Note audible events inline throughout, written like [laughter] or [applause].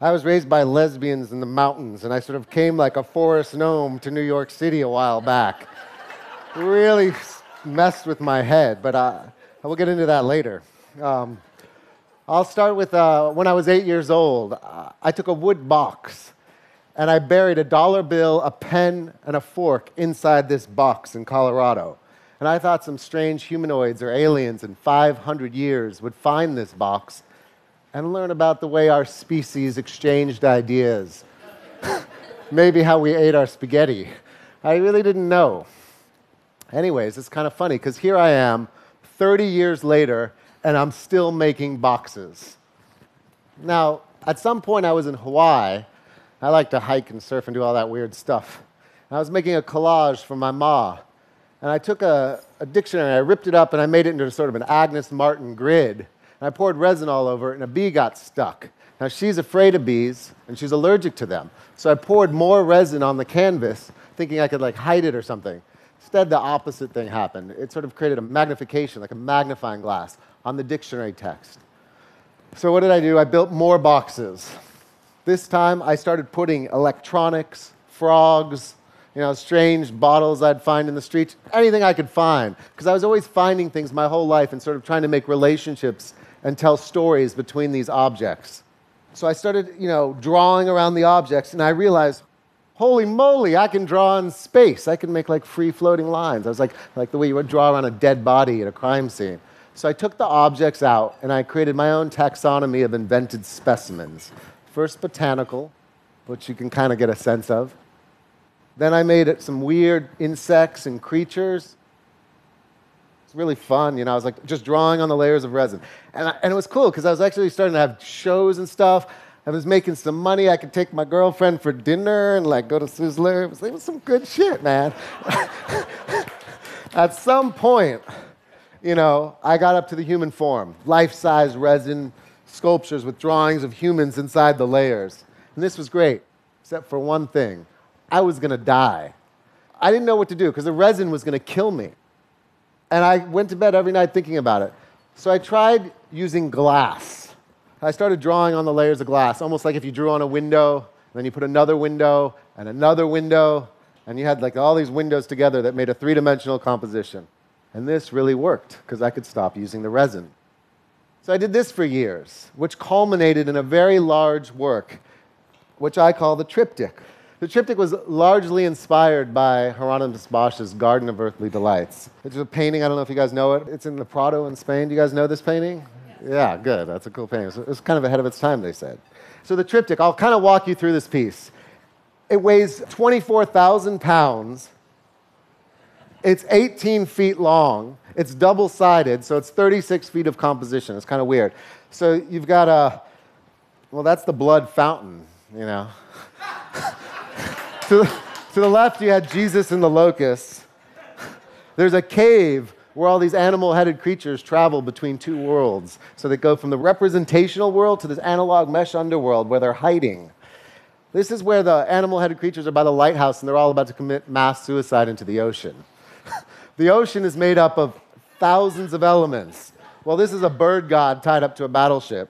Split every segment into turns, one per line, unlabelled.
I was raised by lesbians in the mountains, and I sort of came like a forest gnome to New York City a while back. really messed with my head, but uh, I will get into that later. Um, I'll start with uh, when I was eight years old. I took a wood box and I buried a dollar bill, a pen, and a fork inside this box in Colorado. And I thought some strange humanoids or aliens in 500 years would find this box and learn about the way our species exchanged ideas. [laughs] Maybe how we ate our spaghetti. I really didn't know. Anyways, it's kind of funny because here I am, 30 years later, and I'm still making boxes. Now, at some point, I was in Hawaii. I like to hike and surf and do all that weird stuff. I was making a collage for my ma, and I took a, a dictionary, I ripped it up, and I made it into sort of an Agnes Martin grid. And I poured resin all over it, and a bee got stuck. Now, she's afraid of bees, and she's allergic to them. So I poured more resin on the canvas, thinking I could like hide it or something. Instead, the opposite thing happened. It sort of created a magnification, like a magnifying glass, on the dictionary text. So, what did I do? I built more boxes. This time, I started putting electronics, frogs, you know, strange bottles I'd find in the streets, anything I could find. Because I was always finding things my whole life and sort of trying to make relationships and tell stories between these objects. So I started, you know, drawing around the objects, and I realized, holy moly, I can draw in space. I can make like free floating lines. I was like, like the way you would draw around a dead body at a crime scene. So I took the objects out and I created my own taxonomy of invented specimens. First botanical, which you can kind of get a sense of. Then I made some weird insects and creatures. It's really fun, you know. I was like just drawing on the layers of resin. And, I, and it was cool because I was actually starting to have shows and stuff. I was making some money. I could take my girlfriend for dinner and like go to Sizzler. It was, it was some good shit, man. [laughs] At some point, you know, I got up to the human form, life size resin sculptures with drawings of humans inside the layers. And this was great, except for one thing I was gonna die. I didn't know what to do because the resin was gonna kill me. And I went to bed every night thinking about it. So I tried using glass. I started drawing on the layers of glass, almost like if you drew on a window, and then you put another window and another window, and you had like all these windows together that made a three dimensional composition. And this really worked because I could stop using the resin. So I did this for years, which culminated in a very large work, which I call the triptych. The triptych was largely inspired by Hieronymus Bosch's Garden of Earthly Delights. It's a painting, I don't know if you guys know it. It's in the Prado in Spain. Do you guys know this painting? Yeah, good. That's a cool painting. It was kind of ahead of its time, they said. So the triptych, I'll kind of walk you through this piece. It weighs 24,000 pounds. It's 18 feet long. It's double sided, so it's 36 feet of composition. It's kind of weird. So you've got a, well, that's the blood fountain, you know. [laughs] to, the, to the left, you had Jesus and the locusts. There's a cave where all these animal headed creatures travel between two worlds. So they go from the representational world to this analog mesh underworld where they're hiding. This is where the animal headed creatures are by the lighthouse and they're all about to commit mass suicide into the ocean. [laughs] the ocean is made up of thousands of elements. Well, this is a bird god tied up to a battleship.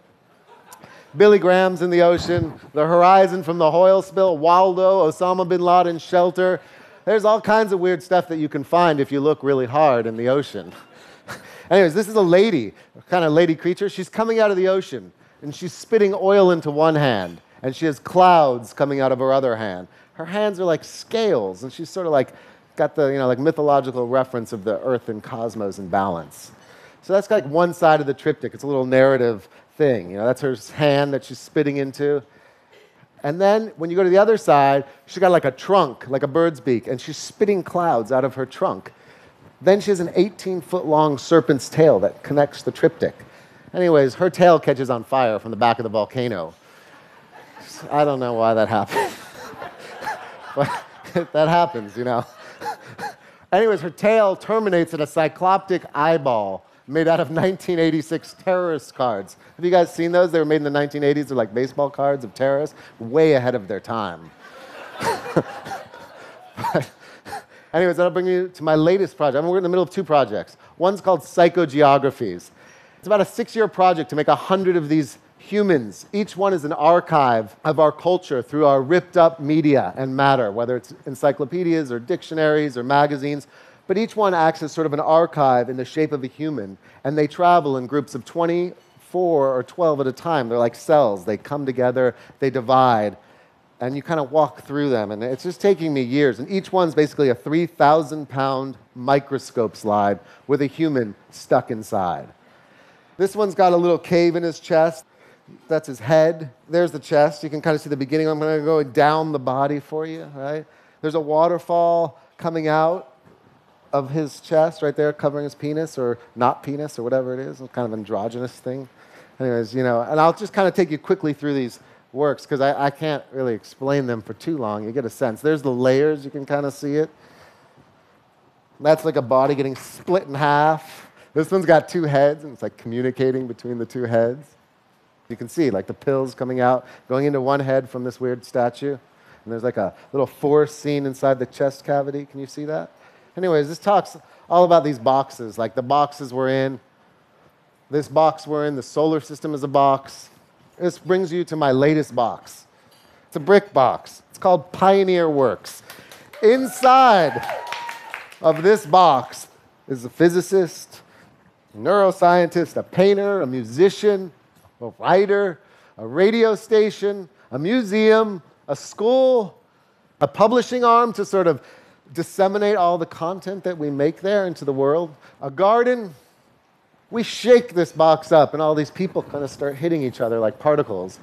Billy Graham's in the ocean, the horizon from the oil spill, Waldo, Osama bin Laden shelter. There's all kinds of weird stuff that you can find if you look really hard in the ocean. [laughs] Anyways, this is a lady, kind of lady creature. She's coming out of the ocean and she's spitting oil into one hand and she has clouds coming out of her other hand. Her hands are like scales and she's sort of like got the, you know, like mythological reference of the earth and cosmos in balance. So that's like one side of the triptych. It's a little narrative thing. You know, that's her hand that she's spitting into. And then when you go to the other side, she's got like a trunk, like a bird's beak, and she's spitting clouds out of her trunk. Then she has an 18 foot long serpent's tail that connects the triptych. Anyways, her tail catches on fire from the back of the volcano. I don't know why that happened. [laughs] but [laughs] that happens, you know. [laughs] Anyways, her tail terminates in a cycloptic eyeball made out of [laughs] 1986 terrorist cards. Have you guys seen those? They were made in the 1980s. They're like baseball cards of terrorists, way ahead of their time. but, [laughs] anyways, that'll bring you to my latest project. I'm in the middle of two projects. One's called Psychogeographies. It's about a six year project to make 100 of these humans. Each one is an archive of our culture through our ripped up media and matter, whether it's encyclopedias or dictionaries or magazines. But each one acts as sort of an archive in the shape of a human, and they travel in groups of 24 or 12 at a time. They're like cells. They come together, they divide, and you kind of walk through them. And it's just taking me years. And each one's basically a 3,000 pound microscope slide with a human stuck inside. This one's got a little cave in his chest. That's his head. There's the chest. You can kind of see the beginning. I'm going to go down the body for you, right? There's a waterfall coming out of his chest right there, covering his penis or not penis or whatever it is, kind of androgynous thing. Anyways, you know, and I'll just kind of take you quickly through these works because I, I can't really explain them for too long. You get a sense. There's the layers, you can kind of see it. That's like a body getting split in half. This one's got two heads, and it's like communicating between the two heads. You can see like the pills coming out, going into one head from this weird statue. And there's like a little force scene inside the chest cavity. Can you see that? Anyways, this talks all about these boxes, like the boxes we're in. This box we're in, the solar system is a box. This brings you to my latest box. It's a brick box. It's called Pioneer Works. Inside of this box is a physicist, a neuroscientist, a painter, a musician, a writer, a radio station, a museum, a school, a publishing arm to sort of disseminate all the content that we make there into the world, a garden, we shake this box up and all these people kind of start hitting each other like particles.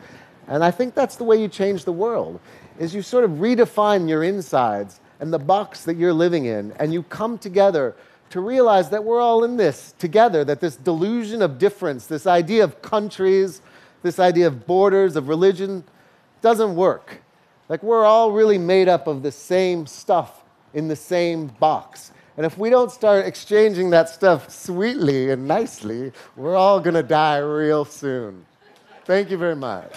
And I think that's the way you change the world is you sort of redefine your insides and the box that you're living in and you come together to realize that we're all in this together that this delusion of difference this idea of countries this idea of borders of religion doesn't work like we're all really made up of the same stuff in the same box and if we don't start exchanging that stuff sweetly and nicely, we're all to die real soon. Thank you very much.